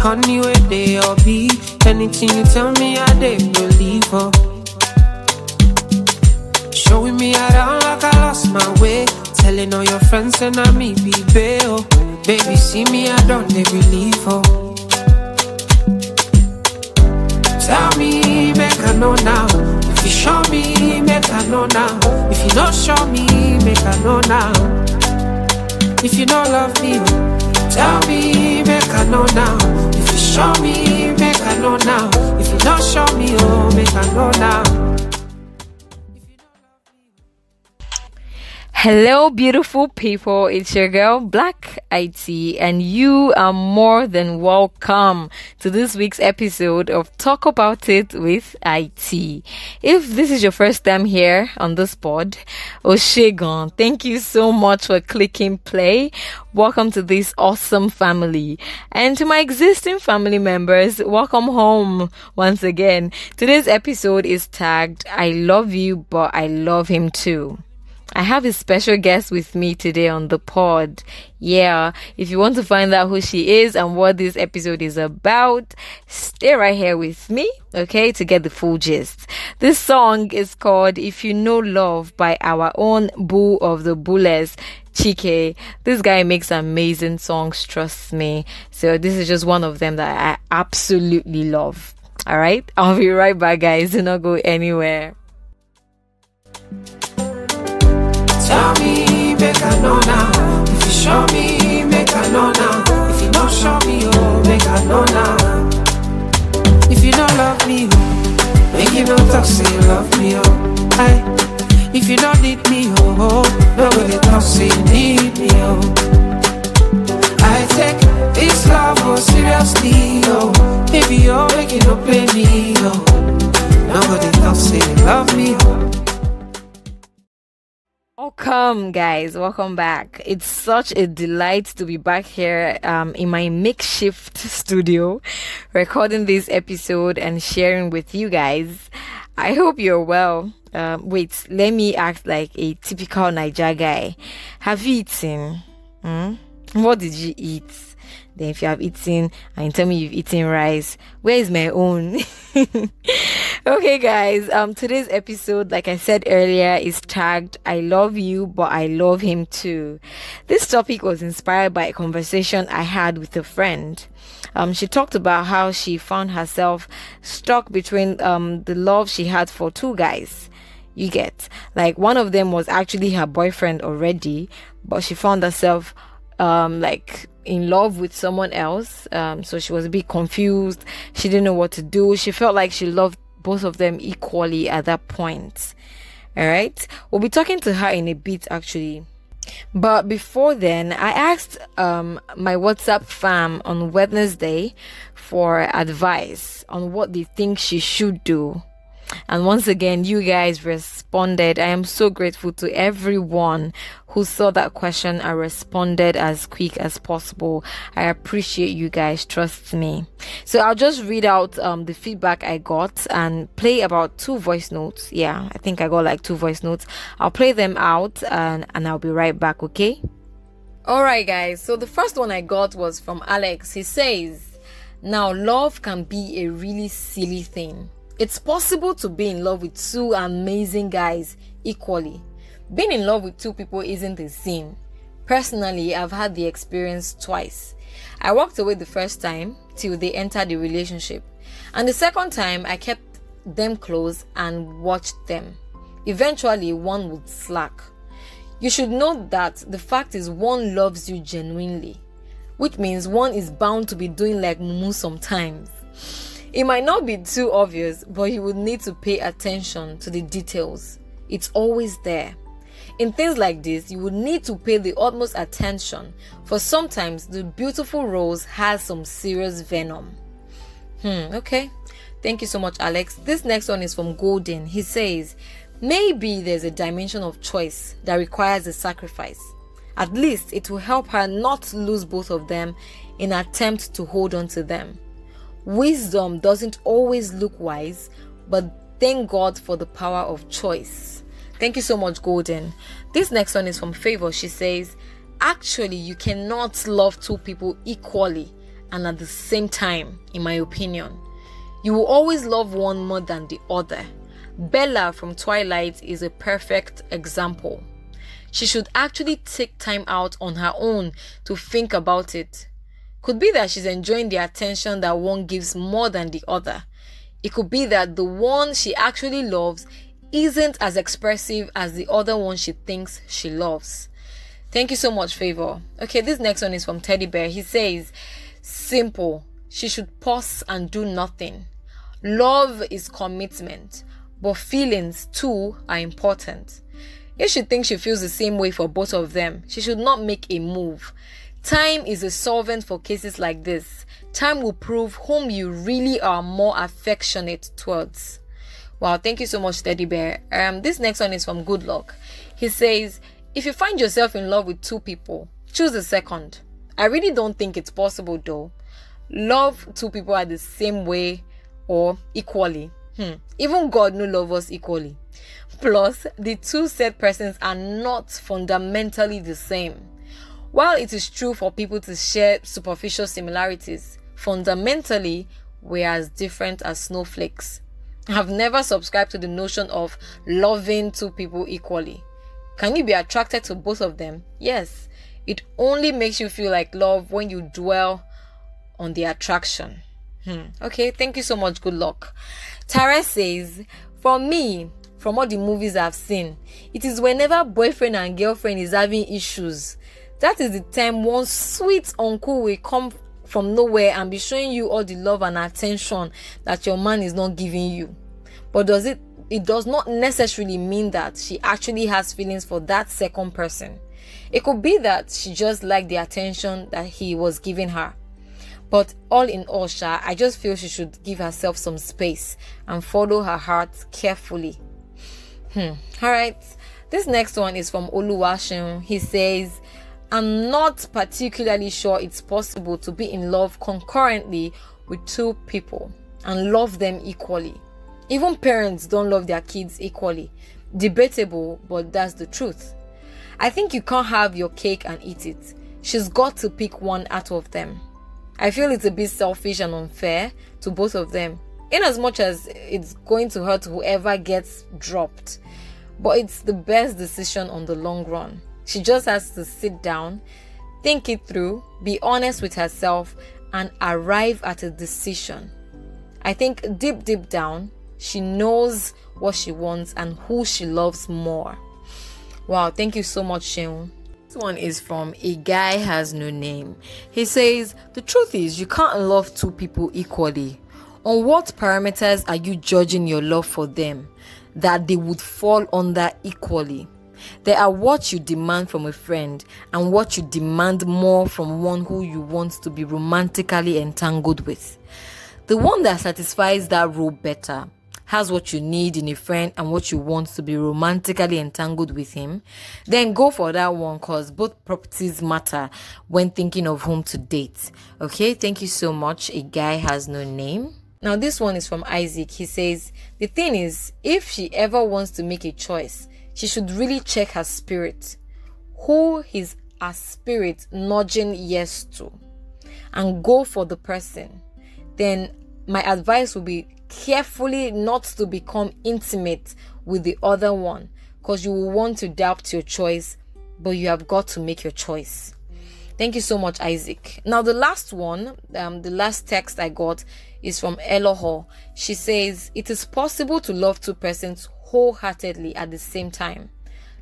honey where they all be. Anything you tell me, I they believe her. Showing me around like I lost my way. Telling all your friends and I me be bail. Baby, see me, I don't they believe her. Tell me, make I know now. If you show me, make I know now. If you don't show me, make I know now. If you don't love me, tell me, make I know now. Show me, make I know now. If you don't show me, oh, make I know now. Hello, beautiful people. It's your girl, Black IT, and you are more than welcome to this week's episode of Talk About It with IT. If this is your first time here on this pod, Oshegon, thank you so much for clicking play. Welcome to this awesome family. And to my existing family members, welcome home once again. Today's episode is tagged, I love you, but I love him too. I have a special guest with me today on the pod. Yeah, if you want to find out who she is and what this episode is about, stay right here with me, okay, to get the full gist. This song is called If You No Love by our own Boo of the Booless. Chike. This guy makes amazing songs, trust me. So this is just one of them that I absolutely love. Alright? I'll be right back, guys. Do not go anywhere. Tell me, make I know now. If you show me, make I know now. If you don't show me, oh, make I know now. If you don't love me, oh, make you don't talk, say you love me, oh. Aye. If you don't need me, oh, oh nobody talk, say you need me, oh. I take this love oh seriously, oh. Baby, you're making up me, oh. Nobody talk, say you love me, oh. Welcome, guys. Welcome back. It's such a delight to be back here um, in my makeshift studio, recording this episode and sharing with you guys. I hope you're well. Um, wait, let me act like a typical Naija guy. Have you eaten? Hmm? What did you eat? Then, if you have eaten and tell me you've eaten rice, where is my own? okay, guys. Um, today's episode, like I said earlier, is tagged "I love you, but I love him too." This topic was inspired by a conversation I had with a friend. Um, she talked about how she found herself stuck between um the love she had for two guys. You get like one of them was actually her boyfriend already, but she found herself um like in love with someone else. Um, so she was a bit confused. She didn't know what to do. She felt like she loved both of them equally at that point. All right. We'll be talking to her in a bit actually. But before then, I asked um, my WhatsApp fam on Wednesday for advice on what they think she should do and once again, you guys responded. I am so grateful to everyone who saw that question and responded as quick as possible. I appreciate you guys. Trust me. So I'll just read out um, the feedback I got and play about two voice notes. Yeah, I think I got like two voice notes. I'll play them out and, and I'll be right back, okay? Alright, guys. So the first one I got was from Alex. He says, Now, love can be a really silly thing it's possible to be in love with two amazing guys equally. Being in love with two people isn't the same. Personally, I've had the experience twice. I walked away the first time till they entered the relationship, and the second time I kept them close and watched them. Eventually, one would slack. You should know that the fact is one loves you genuinely, which means one is bound to be doing like Mumu sometimes. It might not be too obvious, but you would need to pay attention to the details. It's always there. In things like this, you would need to pay the utmost attention, for sometimes the beautiful rose has some serious venom. Hmm, okay. Thank you so much, Alex. This next one is from Golden. He says, Maybe there's a dimension of choice that requires a sacrifice. At least it will help her not lose both of them in attempt to hold on to them. Wisdom doesn't always look wise, but thank God for the power of choice. Thank you so much, Golden. This next one is from Favor. She says, Actually, you cannot love two people equally and at the same time, in my opinion. You will always love one more than the other. Bella from Twilight is a perfect example. She should actually take time out on her own to think about it. Could be that she's enjoying the attention that one gives more than the other. It could be that the one she actually loves isn't as expressive as the other one she thinks she loves. Thank you so much, Favor. Okay, this next one is from Teddy Bear. He says, Simple. She should pause and do nothing. Love is commitment, but feelings too are important. If she thinks she feels the same way for both of them, she should not make a move. Time is a solvent for cases like this. Time will prove whom you really are more affectionate towards. Wow, thank you so much, Teddy Bear. Um, this next one is from Good Luck. He says, If you find yourself in love with two people, choose the second. I really don't think it's possible though. Love two people are the same way or equally. Hmm. Even God no love us equally. Plus, the two said persons are not fundamentally the same. While it is true for people to share superficial similarities, fundamentally we are as different as snowflakes. I've never subscribed to the notion of loving two people equally. Can you be attracted to both of them? Yes. It only makes you feel like love when you dwell on the attraction. Hmm. Okay, thank you so much. Good luck. Tara says, For me, from all the movies I've seen, it is whenever boyfriend and girlfriend is having issues. That is the time one sweet uncle will come from nowhere and be showing you all the love and attention that your man is not giving you. But does it it does not necessarily mean that she actually has feelings for that second person. It could be that she just liked the attention that he was giving her. But all in all, Sha, I just feel she should give herself some space and follow her heart carefully. Hmm. All right. This next one is from Oluwaseun. He says, I'm not particularly sure it's possible to be in love concurrently with two people and love them equally. Even parents don't love their kids equally. Debatable, but that's the truth. I think you can't have your cake and eat it. She's got to pick one out of them. I feel it's a bit selfish and unfair to both of them, in as much as it's going to hurt whoever gets dropped. But it's the best decision on the long run. She just has to sit down, think it through, be honest with herself, and arrive at a decision. I think deep, deep down, she knows what she wants and who she loves more. Wow, thank you so much, Sheun. This one is from A Guy Has No Name. He says, The truth is, you can't love two people equally. On what parameters are you judging your love for them that they would fall under equally? There are what you demand from a friend and what you demand more from one who you want to be romantically entangled with. The one that satisfies that role better has what you need in a friend and what you want to be romantically entangled with him, then go for that one because both properties matter when thinking of whom to date. Okay, thank you so much. A guy has no name. Now, this one is from Isaac. He says, The thing is, if she ever wants to make a choice, she should really check her spirit. Who is her spirit nudging yes to? And go for the person. Then my advice would be carefully not to become intimate with the other one because you will want to doubt your choice, but you have got to make your choice. Thank you so much, Isaac. Now, the last one, um, the last text I got is from Eloho. She says, It is possible to love two persons wholeheartedly at the same time.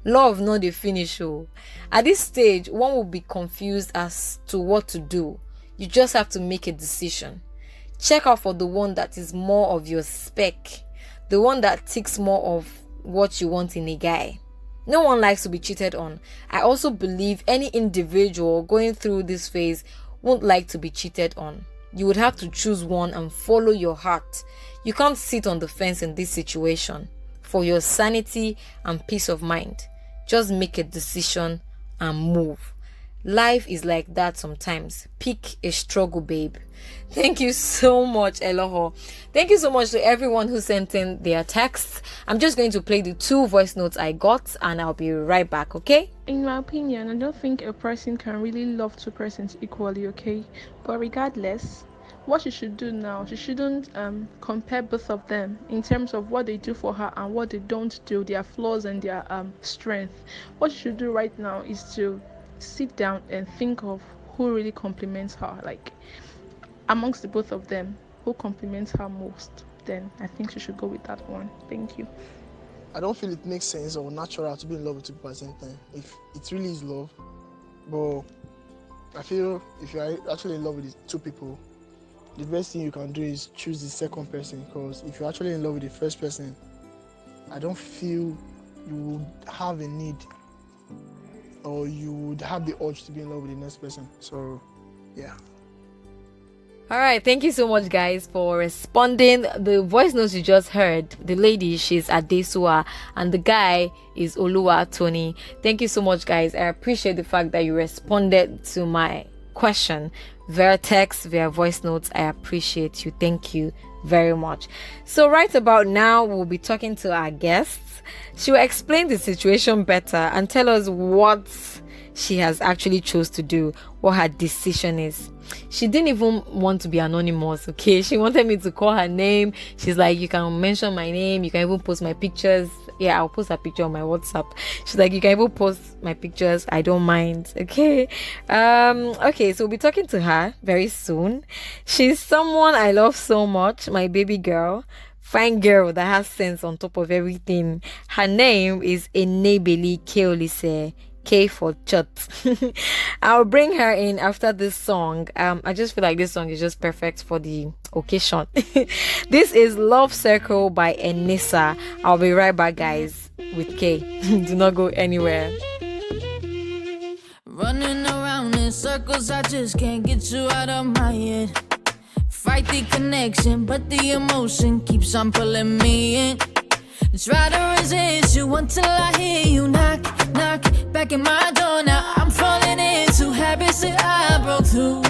Love not the finish. Oh. At this stage, one will be confused as to what to do. You just have to make a decision. Check out for the one that is more of your spec, the one that ticks more of what you want in a guy. No one likes to be cheated on. I also believe any individual going through this phase won't like to be cheated on. You would have to choose one and follow your heart. You can't sit on the fence in this situation. For your sanity and peace of mind, just make a decision and move. Life is like that sometimes. Pick a struggle, babe. Thank you so much, Eloho. Thank you so much to everyone who sent in their texts. I'm just going to play the two voice notes I got and I'll be right back, okay? In my opinion, I don't think a person can really love two persons equally, okay? But regardless, what she should do now, she shouldn't um, compare both of them in terms of what they do for her and what they don't do, their flaws and their um, strength. What she should do right now is to sit down and think of who really compliments her. Like amongst the both of them, who compliments her most? Then I think she should go with that one. Thank you. I don't feel it makes sense or natural to be in love with two people at the same time. If it really is love, but I feel if you are actually in love with two people, the best thing you can do is choose the second person because if you're actually in love with the first person, I don't feel you would have a need or you would have the urge to be in love with the next person. So, yeah. All right, thank you so much, guys, for responding. The voice notes you just heard, the lady, she's Adesua, and the guy is Olua Tony. Thank you so much, guys. I appreciate the fact that you responded to my question via text, via voice notes. I appreciate you. Thank you very much. So, right about now, we'll be talking to our guests. She will explain the situation better and tell us what she has actually chose to do, what her decision is. She didn't even want to be anonymous, okay? She wanted me to call her name. She's like, you can mention my name, you can even post my pictures. Yeah, I'll post a picture on my WhatsApp. She's like, you can even post my pictures. I don't mind. Okay. Um, okay, so we'll be talking to her very soon. She's someone I love so much, my baby girl fine girl that has sense on top of everything. Her name is Enebeli Keolise. K for chat. I'll bring her in after this song. Um, I just feel like this song is just perfect for the occasion. this is Love Circle by Enisa. I'll be right back, guys, with K. Do not go anywhere. Running around in circles, I just can't get you out of my head. Fight the connection, but the emotion keeps on pulling me in. Try to resist you until I hear you knock, knock back in my door. Now I'm falling into habits that I broke through.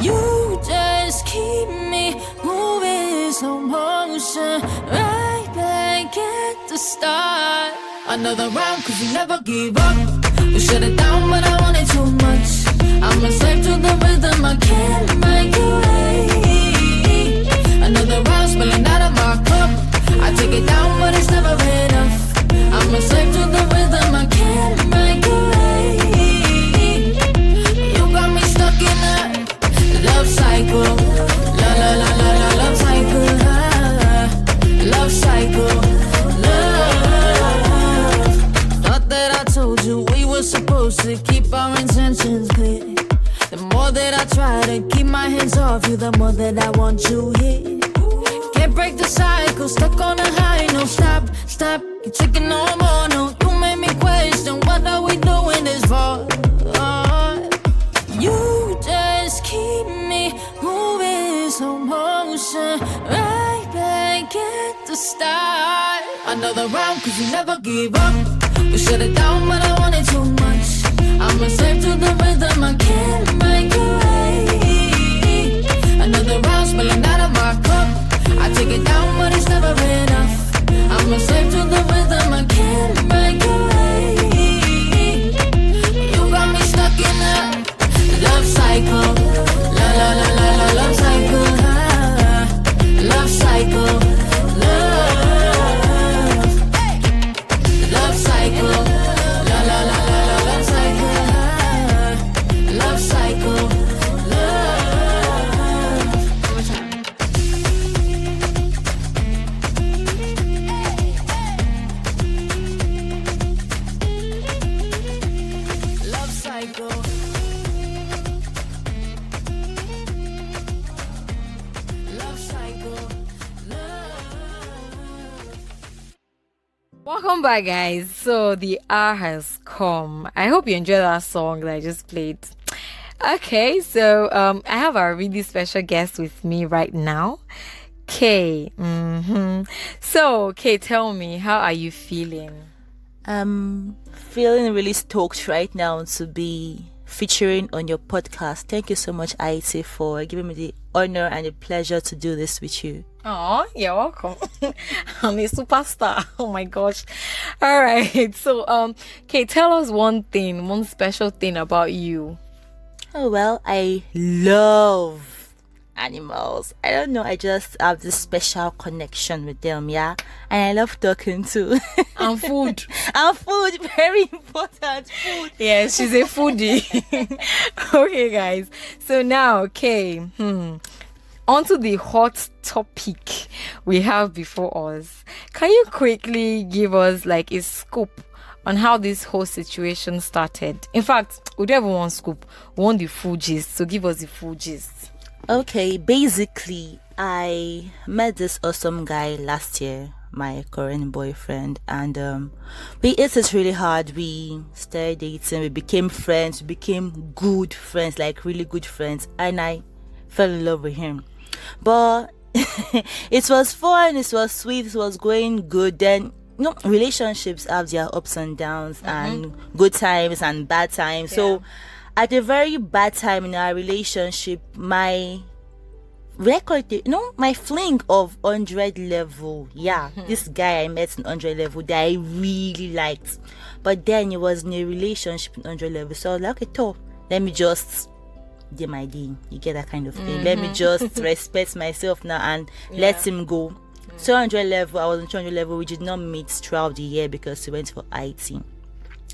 You just keep me moving slow motion, right back at the start. Another round, cause you never give up. You shut it down, but I wanted too much. I'm a slave to the rhythm, I can't make it wait. Another round, spilling out take it down, but it's never enough. Back, guys. So the hour has come. I hope you enjoyed that song that I just played. Okay, so um, I have a really special guest with me right now, Kay. Mm-hmm. So, Kay, tell me, how are you feeling? I'm feeling really stoked right now to be featuring on your podcast. Thank you so much, IT, for giving me the honor and the pleasure to do this with you. Oh, you're welcome. I'm a superstar. Oh my gosh. All right. So, um, okay, tell us one thing, one special thing about you. Oh well, I love animals. I don't know, I just have this special connection with them, yeah. And I love talking too. And food. and food, very important. Food. yes, she's a foodie. okay, guys. So now, okay, hmm. On to the hot topic we have before us. Can you quickly give us like a scoop on how this whole situation started? In fact, we don't even want scoop. We want the full gist. So give us the full gist. Okay, basically, I met this awesome guy last year, my current boyfriend, and um, we it really hard. We started dating, we became friends, we became good friends, like really good friends, and I fell in love with him. But it was fun, it was sweet, it was going good. Then, you know, relationships have their ups and downs, and good times and bad times. So, at a very bad time in our relationship, my record, you know, my fling of 100 level, yeah, hmm. this guy I met in 100 level that I really liked. But then he was in a relationship in 100 level. So I was like, okay, top, let me just do my thing. You get that kind of thing. Let me mm-hmm. just respect myself now and let him go. Mm. 200 level, I was in 200 level. We did not meet throughout the year because we went for IT.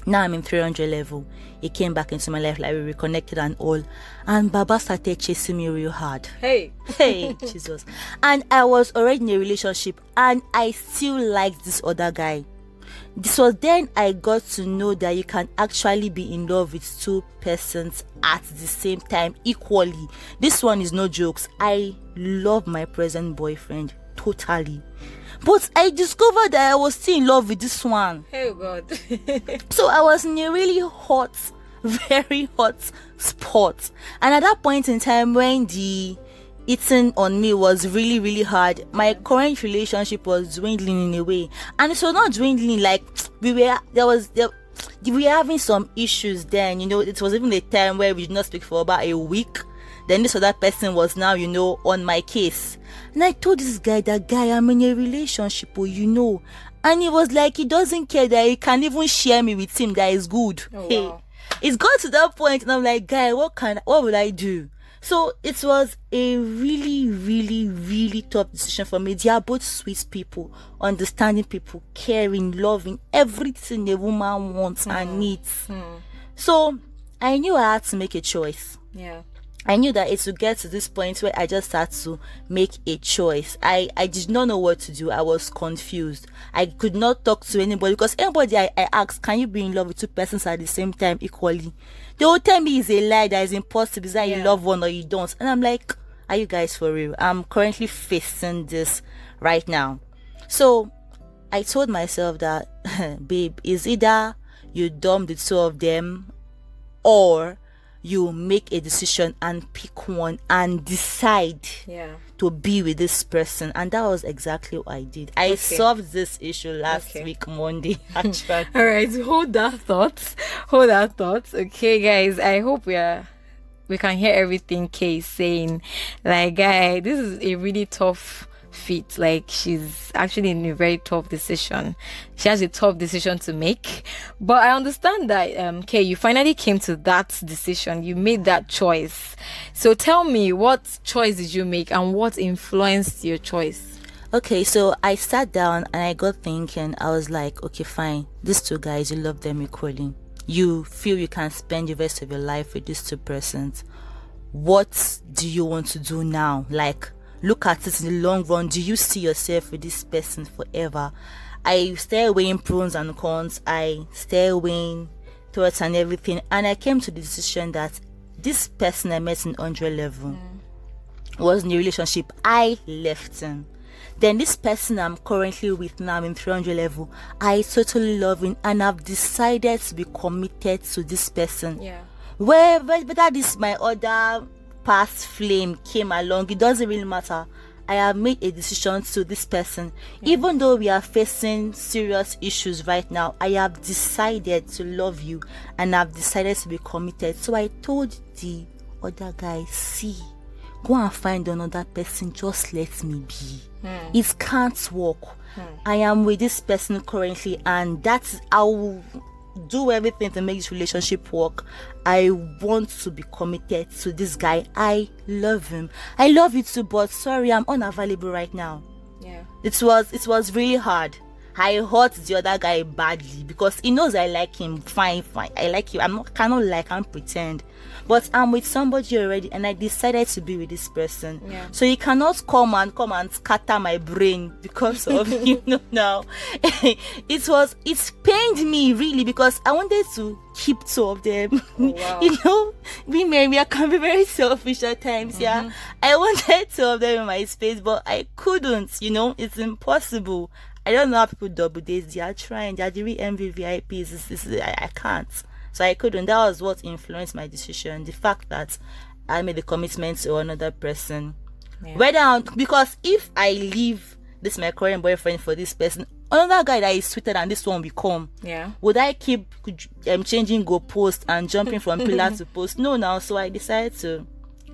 Now I'm in 300 level. He came back into my life, like we reconnected and all. And Baba started chasing me real hard. Hey. Hey, Jesus. And I was already in a relationship and I still liked this other guy. This was then I got to know that you can actually be in love with two persons at the same time equally. This one is no jokes. I love my present boyfriend totally. But I discovered that I was still in love with this one. Hey, God. So I was in a really hot, very hot spot. And at that point in time, when the eating on me was really, really hard, my current relationship was dwindling in a way. And it was not dwindling like we were, there was, there, we were having some issues then. You know, it was even a time where we did not speak for about a week. Then this other person was now, you know, on my case. And I told this guy, that guy, I'm in a relationship, oh, you know. And he was like, he doesn't care that he can even share me with him, that is good. Oh, hey, wow. it's got to that point, and I'm like, guy, what can, what will I do? So it was a really, really, really tough decision for me. They are both sweet people, understanding people, caring, loving, everything a woman wants and hmm. needs. Hmm. So I knew I had to make a choice. yeah. I knew that it would get to this point where I just had to make a choice. I, I did not know what to do. I was confused. I could not talk to anybody because anybody I, I asked, can you be in love with two persons at the same time equally? They will tell me it's a lie that is impossible. It's that you love one or you don't. And I'm like, are you guys for real? I'm currently facing this right now. So I told myself that, babe, is either you dump the two of them or you make a decision and pick one and decide Yeah. to be with this person and that was exactly what i did i Okay. solved this issue last Okay. week monday actually All right, hold that thought. Hold that thought. Okay, guys. I hope we are we can hear everything Kay is saying. Like, guy, this is a really tough fit. Like, she's actually in a very tough decision. She has a tough decision to make. But I understand that, um, Kay, you finally came to that decision. You made that choice. So tell me, what choice did you make, and what influenced your choice? okay so i sat down and i got thinking i was like okay fine these two guys you love them equally you feel you can spend the rest of your life with these two persons what do you want to do now like look at it in the long run. Do you see yourself with this person forever? I started weighing pros and cons. I started weighing thoughts and everything. And i came to the decision that this person i met in 100 level mm. was in a relationship i left him then this person i'm currently with now in 300 level i totally love him and i've decided to be committed to this person. Yeah. wherever whether this my other past flame came along it doesn't really matter I have made a decision to this person. Even though we are facing serious issues right now, I have decided to love you and I've decided to be committed. So I told the other guy, see, go and find another person, just let me be. Hmm. It can't work. Hmm. I am with this person currently, and that's will do everything to make this relationship work. I want to be committed to this guy. I love him. I love you too, but sorry, I'm unavailable right now. Yeah. It was it was really hard. I hurt the other guy badly because he knows I like him. Fine, fine. I like you. I'm not cannot like can't pretend. But I'm with somebody already and I decided to be with this person. Yeah. So you cannot come and come and scatter my brain because of you know now. it was it pained me really because I wanted to keep two of them. Oh, wow. you know, women we can be very selfish at times, yeah. Mm-hmm. I wanted two of them in my space, but I couldn't, you know, it's impossible. I don't know how people double dates. They are trying. They are the real MVVIPs. It's, it's, I, I can't. So I couldn't. That was what influenced my decision. The fact that I made a commitment to another person. Yeah. Whether because if I leave this my current boyfriend for this person, another guy that is sweeter than this one will come. Yeah. Would I keep um, changing go post and jumping from pillar to post? No, now. So I decided to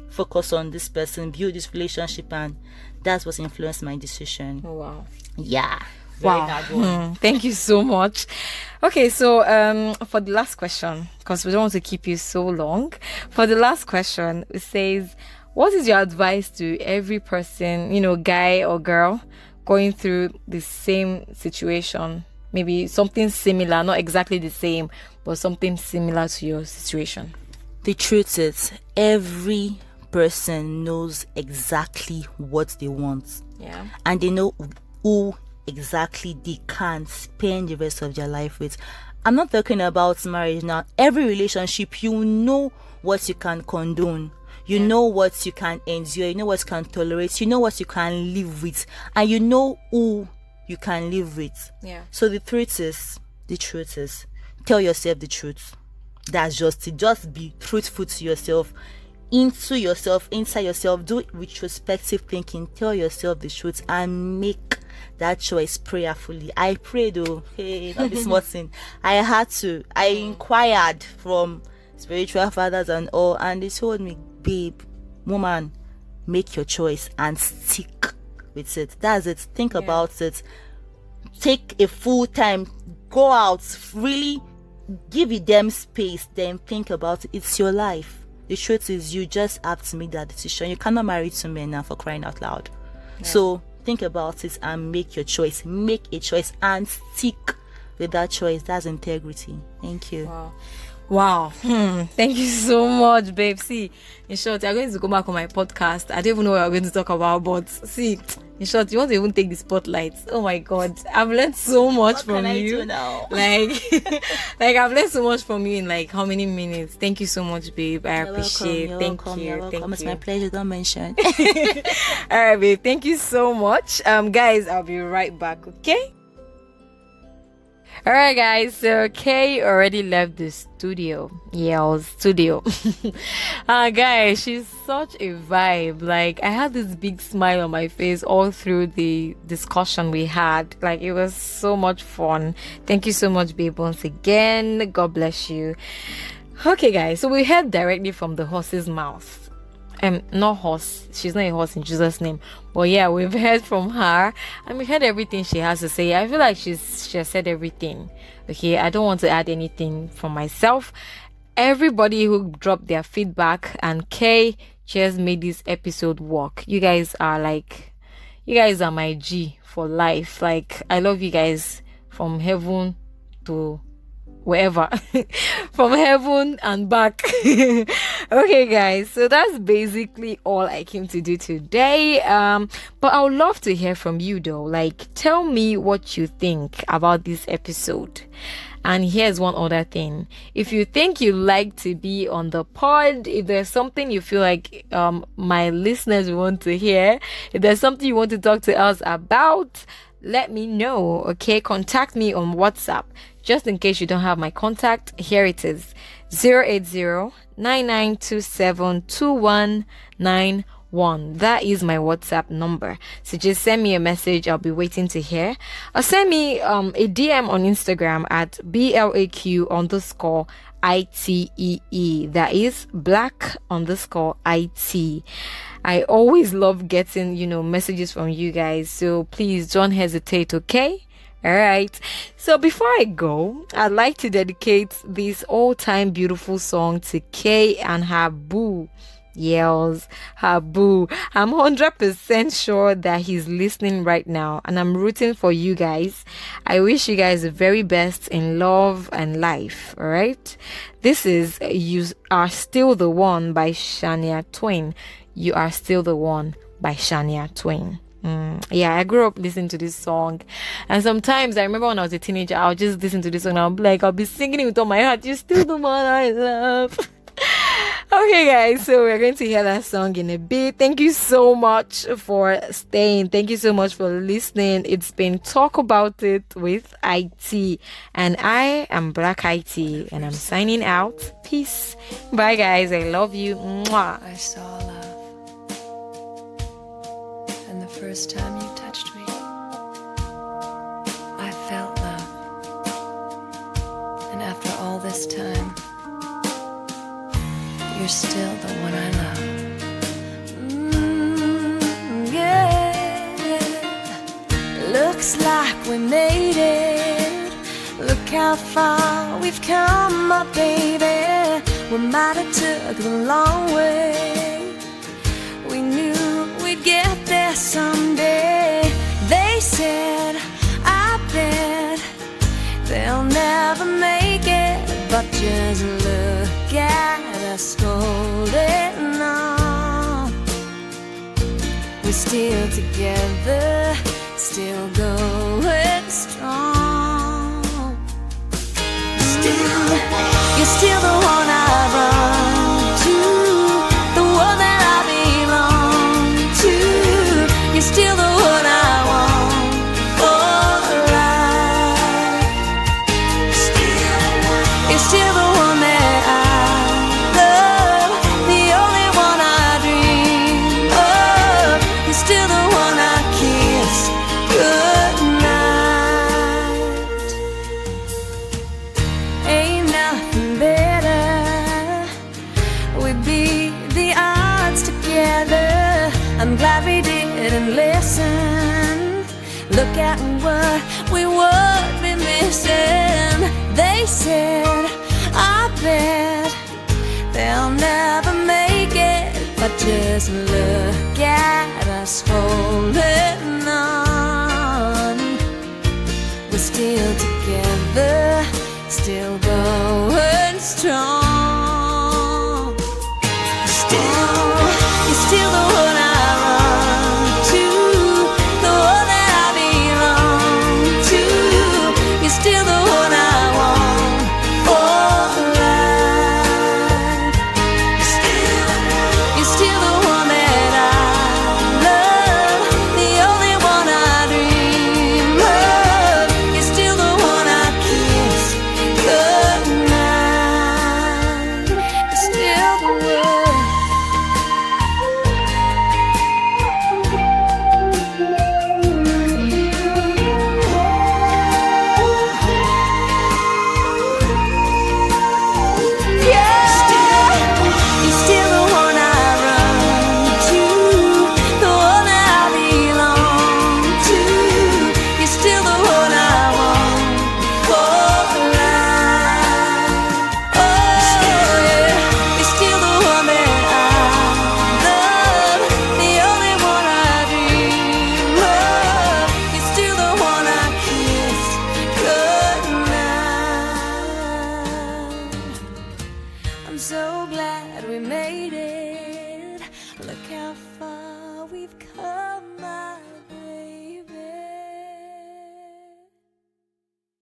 focus on this person, build this relationship, and that's what influenced my decision. Oh, wow. Yeah. Very Wow. hard one. Hmm, Thank you so much. Okay, so um for the last question, because we don't want to keep you so long. For the last question, it says, What is your advice to every person, you know, guy or girl, going through the same situation? Maybe something similar, not exactly the same, but something similar to your situation. The truth is, every person knows exactly what they want. Yeah. and they know who exactly they can't spend the rest of their life with. I'm not talking about marriage now. Every relationship, you know what you can condone. You know what you can endure. You know what you can tolerate. You know what you can live with. And you know who you can live with. Yeah. So the truth is, the truth is, tell yourself the truth. That's just it. Just be truthful to yourself, into yourself, inside yourself. Do retrospective thinking. Tell yourself the truth and make that choice prayerfully. I prayed though. Hey, not this thing. I had to. I inquired from spiritual fathers and all, and they told me, babe, woman, make your choice and stick with it. That's it. Think about it take a full time go out really give it them space then think about it it's your life the truth is you just have to make that decision you cannot marry two men now for crying out loud so think about it and make your choice. Make a choice and stick with that choice. That's integrity. Thank you. Wow. Wow. Hmm. Thank you so much, babe. See, in short, you're going to go back on my podcast. I don't even know what we're going to talk about, but see, in short, you want to even take the spotlight. Oh my god. I've learned so much what from can i you. do now Like like I've learned so much from you in like how many minutes. Thank you so much, babe. I You're appreciate. welcome, Thank welcome, you. welcome. Thank it's you. my pleasure don't mention All right, babe. Thank you so much. Um, guys, I'll be right back. Okay. All right, guys. So Kay already left the studio. Yeah, studio. uh, guys, she's such a vibe. Like I had this big smile on my face all through the discussion we had. Like it was so much fun. Thank you so much, babe. Once again, God bless you. Okay, guys. So we heard directly from the horse's mouth um not horse. She's not a horse in jesus name. But yeah we've heard from her. And we heard everything she has to say. I feel like she's she has said everything. Okay i don't want to add anything from myself. Everybody who dropped their feedback and kay just made this episode work. You guys are like you guys are my g for life. Like i love you guys from heaven to wherever from heaven and back. Okay guys so that's basically all i came to do today. Um but i would love to hear from you though. Like tell me what you think about this episode. And here's one other thing. If you think you like to be on the pod if there's something you feel like um my listeners want to hear if there's something you want to talk to us about let me know okay? Contact me on whatsapp just in case you don't have my contact here it is 080-9927-2191. That is my WhatsApp number. So just send me a message. I'll be waiting to hear. Or send me um, a DM on Instagram at blaq underscore ITEE. That is black underscore IT. I always love getting, you know, messages from you guys. So please don't hesitate, okay? All right. So before I go, I'd like to dedicate this all-time beautiful song to Kay and her boo yells Habu. I'm 100% sure that he's listening right now and I'm rooting for you guys. I wish you guys the very best in love and life, all right? This is You Are Still the One by Shania Twain. You Are Still the One by Shania Twain. Mm, yeah, I grew up listening to this song, and sometimes I remember when I was a teenager, I'll just listen to this song. I'll be like, I'll be singing it with all my heart. You're still the one I love. okay, guys, so we're going to hear that song in a bit. Thank you so much for staying. Thank you so much for listening. It's been Talk About It with IT, and I am Black IT, and I'm signing out. Peace. Bye, guys. I love you. Mwah. First time you touched me, I felt love. And after all this time, you're still the one I love. Mm, yeah. Looks like we made it. Look how far we've come, my baby. We might have took the long way. We'd get there someday. They said, I bet they'll never make it. But just look at us holding on. We're still together, still going didn't. Look at what we would be missing. They said, I bet they'll never make it. But just look at us holding on. We're still together, still going strong.